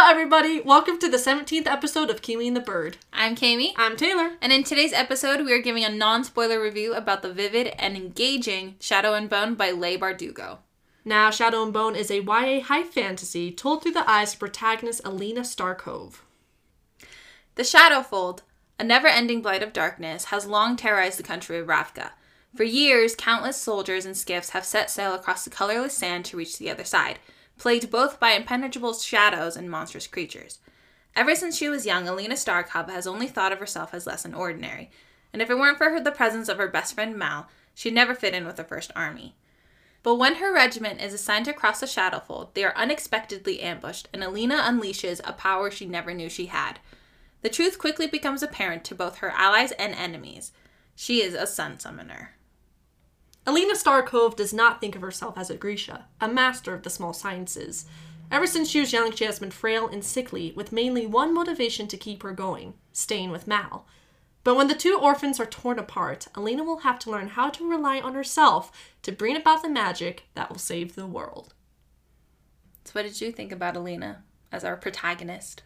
Hello, everybody. Welcome to the 17th episode of Kimi and the Bird. I'm Kami. I'm Taylor. And in today's episode, we are giving a non spoiler review about the vivid and engaging Shadow and Bone by Leigh Bardugo. Now, Shadow and Bone is a YA high fantasy told through the eyes of protagonist Alina Starkov. The Shadowfold, a never ending blight of darkness, has long terrorized the country of Ravka. For years, countless soldiers and skiffs have set sail across the colorless sand to reach the other side, plagued both by impenetrable shadows and monstrous creatures. Ever since she was young, Alina Starkov has only thought of herself as less than ordinary, and if it weren't for her, the presence of her best friend Mal, she'd never fit in with the First Army. But when her regiment is assigned to cross the Shadowfold, they are unexpectedly ambushed, and Alina unleashes a power she never knew she had. The truth quickly becomes apparent to both her allies and enemies. She is a sun summoner. Alina Starkov does not think of herself as a Grisha, a master of the small sciences. Ever since she was young, she has been frail and sickly, with mainly one motivation to keep her going staying with Mal. But when the two orphans are torn apart, Alina will have to learn how to rely on herself to bring about the magic that will save the world. So, what did you think about Alina as our protagonist?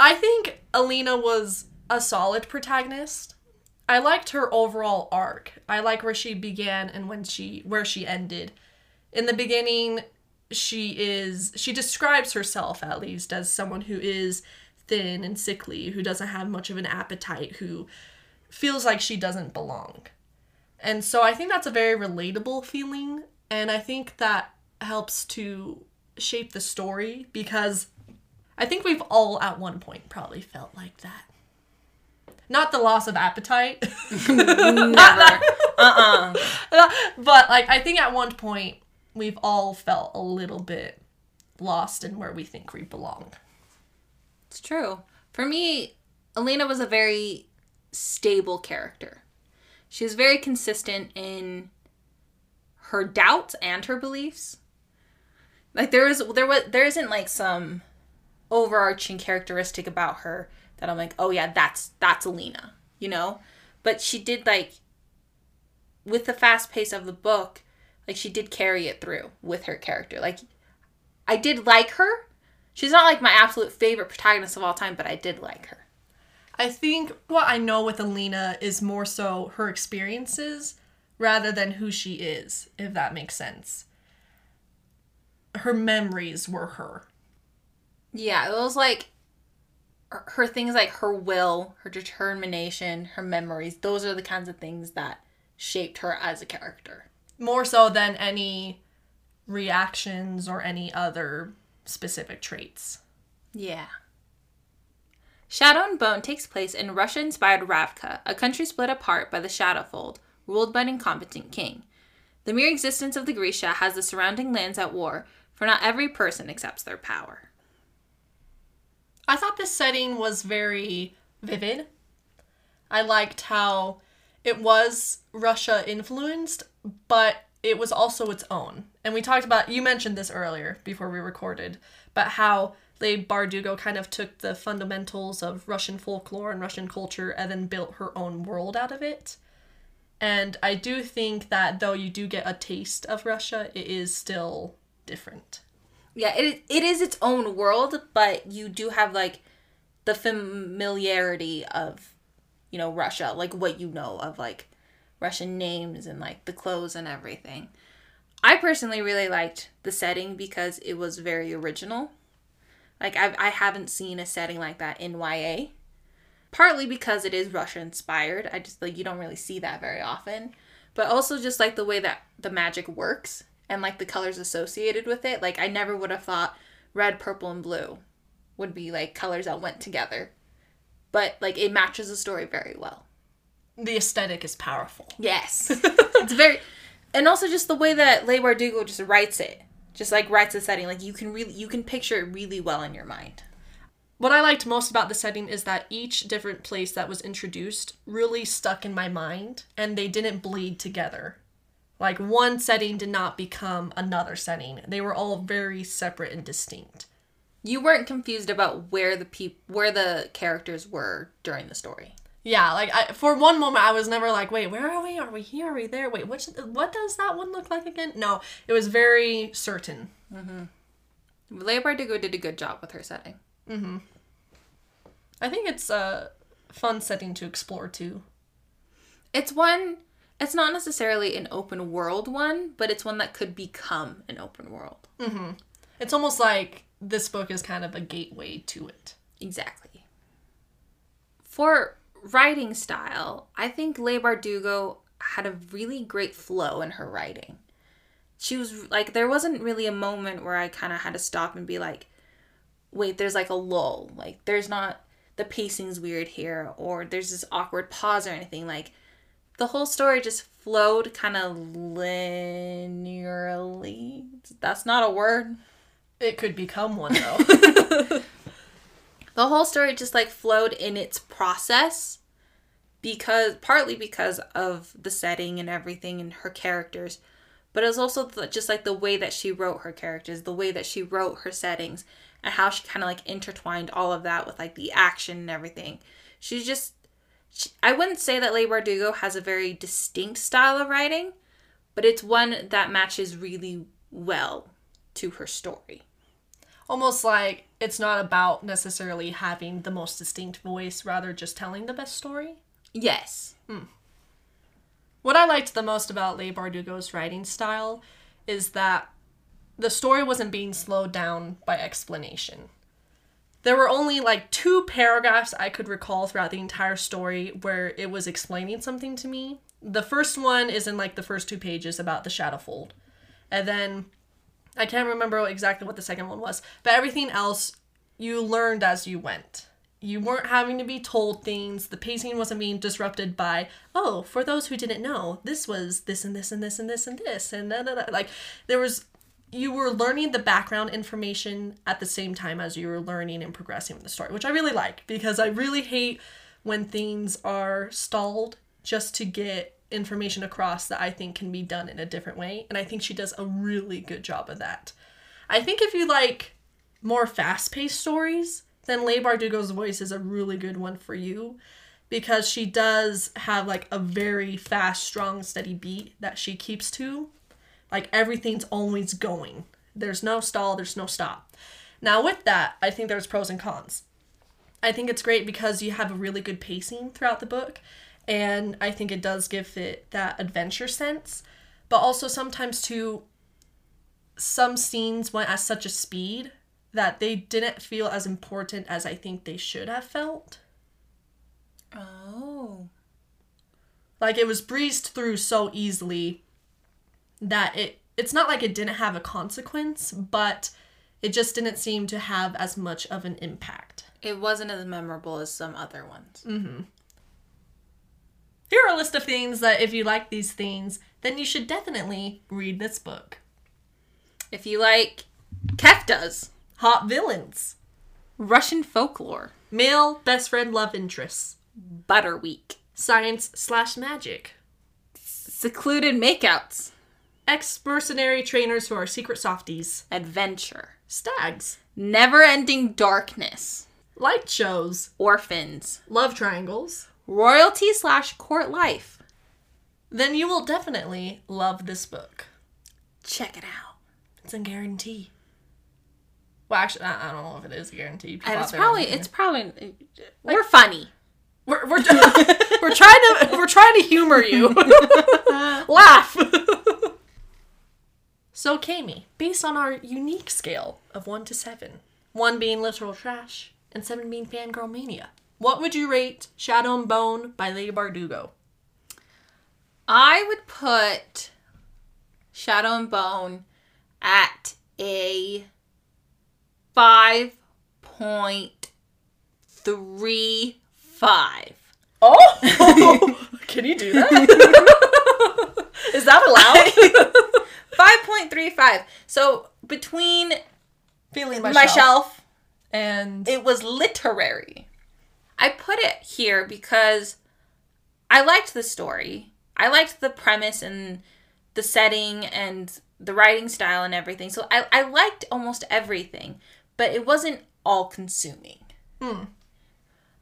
I think Alina was a solid protagonist. I liked her overall arc. I like where she began and when she where she ended. In the beginning, she is she describes herself at least as someone who is thin and sickly, who doesn't have much of an appetite, who feels like she doesn't belong. And so I think that's a very relatable feeling and I think that helps to shape the story because I think we've all at one point probably felt like that. Not the loss of appetite. Never. uh uh but like I think at one point we've all felt a little bit lost in where we think we belong. It's true. For me, Alina was a very stable character. She was very consistent in her doubts and her beliefs. Like there is there was there isn't like some overarching characteristic about her that I'm like, oh yeah, that's that's Alina, you know? But she did like with the fast pace of the book, like she did carry it through with her character. Like I did like her. She's not like my absolute favorite protagonist of all time, but I did like her. I think what I know with Alina is more so her experiences rather than who she is, if that makes sense. Her memories were her. Yeah, it was like her- her things like her will, her determination, her memories. Those are the kinds of things that shaped her as a character. More so than any reactions or any other specific traits. Yeah. Shadow and Bone takes place in Russia inspired Ravka, a country split apart by the Shadowfold, ruled by an incompetent king. The mere existence of the Grisha has the surrounding lands at war, for not every person accepts their power. I thought this setting was very vivid. I liked how it was Russia influenced, but it was also its own. And we talked about, you mentioned this earlier before we recorded, but how Leigh Bardugo kind of took the fundamentals of Russian folklore and Russian culture and then built her own world out of it. And I do think that though you do get a taste of Russia, it is still different. Yeah, it it is its own world, but you do have like the familiarity of you know Russia, like what you know of like Russian names and like the clothes and everything. I personally really liked the setting because it was very original. Like I I haven't seen a setting like that in YA. Partly because it is Russia inspired. I just like you don't really see that very often. But also just like the way that the magic works and like the colors associated with it. Like I never would have thought red, purple, and blue would be like colors that went together. But like it matches the story very well. The aesthetic is powerful. Yes. it's very and also just the way that Leigh Bardugo just writes it. Just like writes the setting. Like you can really you can picture it really well in your mind. what I liked most about the setting is that each different place that was introduced really stuck in my mind and they didn't bleed together. Like one setting did not become another setting. They were all very separate and distinct. You weren't confused about where the peop- where the characters were during the story. Yeah, like I, for one moment I was never like, wait, where are we? Are we here? Are we there? Wait, what? What does that one look like again? No, it was very certain. Mm-hmm. Leigh Bardugo did a good job with her setting. Mm-hmm. I think it's a fun setting to explore too. It's one. It's not necessarily an open world one, but it's one that could become an open world. Mm-hmm. It's almost like this book is kind of a gateway to it. Exactly. For writing style, I think Leigh Bardugo had a really great flow in her writing. She was like, there wasn't really a moment where I kind of had to stop and be like, wait, there's like a lull. Like, there's not, the pacing's weird here, or there's this awkward pause or anything. Like, the whole story just flowed kind of linearly. That's not a word. It could become one though. the whole story just like flowed in its process because partly because of the setting and everything and her characters but it was also the, just like the way that she wrote her characters the way that she wrote her settings and how she kind of like intertwined all of that with like the action and everything she's just i wouldn't say that leigh bardugo has a very distinct style of writing but it's one that matches really well to her story almost like it's not about necessarily having the most distinct voice, rather just telling the best story. yes hmm. What I liked the most about Leigh Bardugo's writing style is that the story wasn't being slowed down by explanation. There were only like two paragraphs I could recall throughout the entire story where it was explaining something to me. The first one is in like the first two pages about the Shadowfold. And then I can't remember exactly what the second one was, but everything else you learned as you went. You weren't having to be told things. The pacing wasn't being disrupted by, oh, for those who didn't know, this was this and this and this and this and this and da, da, da. like there was you were learning the background information at the same time as you were learning and progressing with the story, which I really like because I really hate when things are stalled just to get information across that I think can be done in a different way. And I think she does a really good job of that. I think if you like more fast paced stories, then Leigh Bardugo's voice is a really good one for you because she does have like a very fast, strong, steady beat that she keeps to. Like everything's always going. There's no stall, there's no stop. Now, with that, I think there's pros and cons. I think it's great because you have a really good pacing throughout the book, and I think it does give it that adventure sense. But also, sometimes, too, some scenes went at such a speed that they didn't feel as important as I think they should have felt. oh Like it was breezed through so easily that it it's not like it didn't have a consequence, but it just didn't seem to have as much of an impact. It wasn't as memorable as some other ones. Mm-hmm. Here are a list of things that if you like these things, then you should definitely read this book. If you like keftas, Hot villains, Russian folklore, male best friend love interests, butter week, science slash magic, secluded makeouts, ex mercenary trainers who are secret softies, adventure, stags, never ending darkness, light shows, orphans, love triangles, royalty slash court life. then you will definitely love this book. Check it out. It's a guarantee. Well, actually, I don't know if it is a guarantee. And it's probably uh, it's probably we're funny. we're we're, we're trying to we're trying to humor you. Laugh. So, Kami, based on our unique scale of one to seven, one being literal trash and seven being fangirl mania, what would you rate Shadow and Bone by Lady Bardugo? I would put Shadow and Bone at a five point three five. Oh, can you do that? is that allowed? Five point three five. So between Feeling myself. myself And It was literary. I put it here because I liked the story. I liked the premise and the setting and the writing style and everything. So I, I liked almost everything, but it wasn't all consuming. Hmm.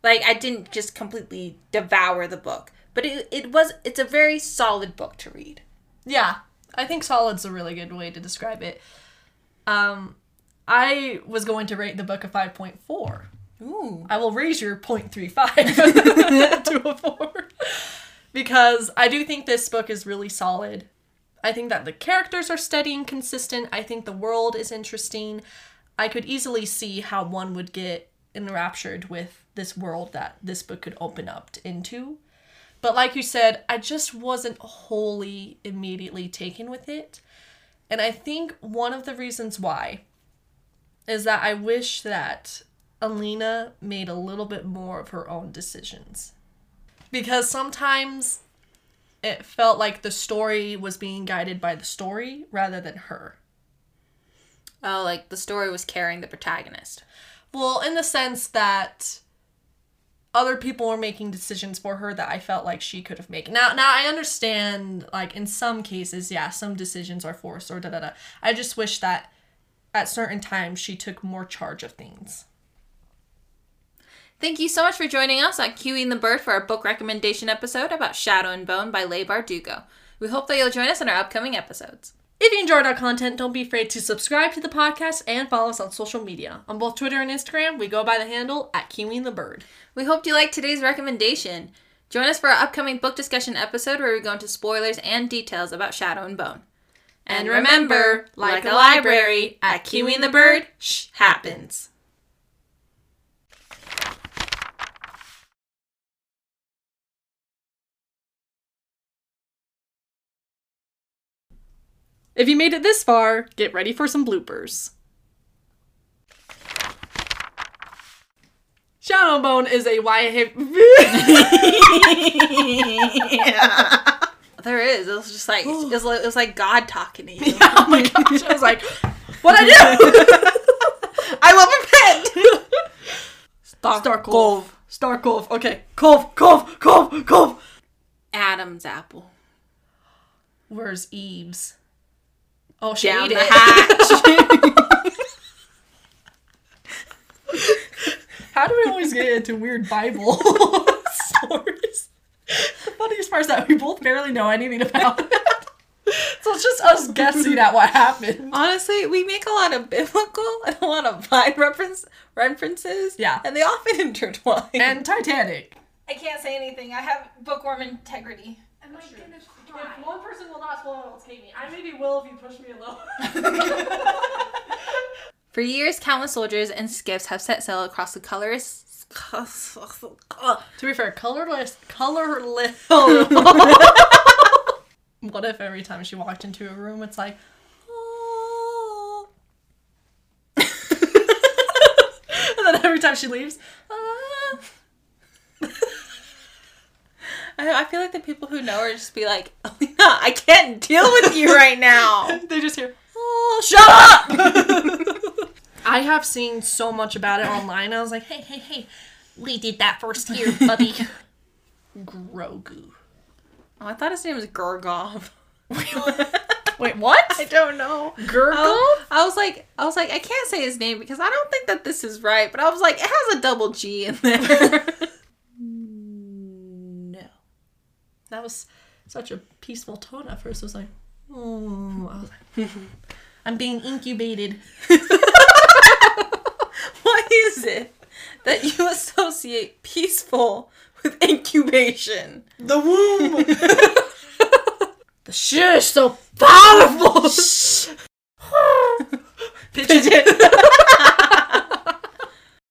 Like I didn't just completely devour the book, but it, it was it's a very solid book to read. yeah, I think solid's a really good way to describe it. Um, I was going to rate the book a 5.4. Ooh. I will raise your 0.35 to a 4 because I do think this book is really solid. I think that the characters are steady and consistent. I think the world is interesting. I could easily see how one would get enraptured with this world that this book could open up into. But like you said, I just wasn't wholly immediately taken with it. And I think one of the reasons why is that I wish that Alina made a little bit more of her own decisions. Because sometimes it felt like the story was being guided by the story rather than her. Oh, like the story was carrying the protagonist. Well, in the sense that other people were making decisions for her that I felt like she could have made. Now, now I understand, like in some cases, yeah, some decisions are forced or da da da. I just wish that at certain times she took more charge of things. Thank you so much for joining us on Cueing the Bird for our book recommendation episode about Shadow and Bone by Leigh Bardugo. We hope that you'll join us in our upcoming episodes. If you enjoyed our content, don't be afraid to subscribe to the podcast and follow us on social media. On both Twitter and Instagram, we go by the handle at Kiwing the Bird. We hope you liked today's recommendation. Join us for our upcoming book discussion episode where we go into spoilers and details about Shadow and Bone. And remember, like a library, at Cueing the Bird, shh, happens. If you made it this far, get ready for some bloopers. Shadow Bone is a YA. There is. It was just like it was like, it was like God talking to you. oh my gosh! I was like, what do I do? I love a pen. Star Cove. Star Cove. Okay. Cove. Cove. Cove. Cove. Adam's apple. Where's Eve's? Oh, she Down ate the it. hatch. How do we always get into weird Bible stories? The funniest part is that we both barely know anything about it. So it's just us guessing at what happened. Honestly, we make a lot of biblical and a lot of Vine reference references. Yeah. And they often intertwine. And Titanic. I can't say anything. I have bookworm integrity. Am I gonna If one person will not spoil it's Katie. I maybe will if you push me alone. For years, countless soldiers and skiffs have set sail across the colorless. to be fair, colorless colorless What if every time she walked into a room it's like "Oh." and then every time she leaves, "Ah." I, I feel like the people who know her just be like, Alina, I can't deal with you right now. they just hear, oh, shut up! I have seen so much about it online. I was like, hey, hey, hey, we did that first here, buddy. Grogu. Oh, I thought his name was Gurgov. Wait, what? I don't know. Gurgle? I, I was like, I was like, I can't say his name because I don't think that this is right. But I was like, it has a double G in there. no. That was such a peaceful tone at first. I was like, oh. I was like, I'm being incubated. What is it that you associate peaceful with incubation? The womb. the shit is so powerful. Pigeon.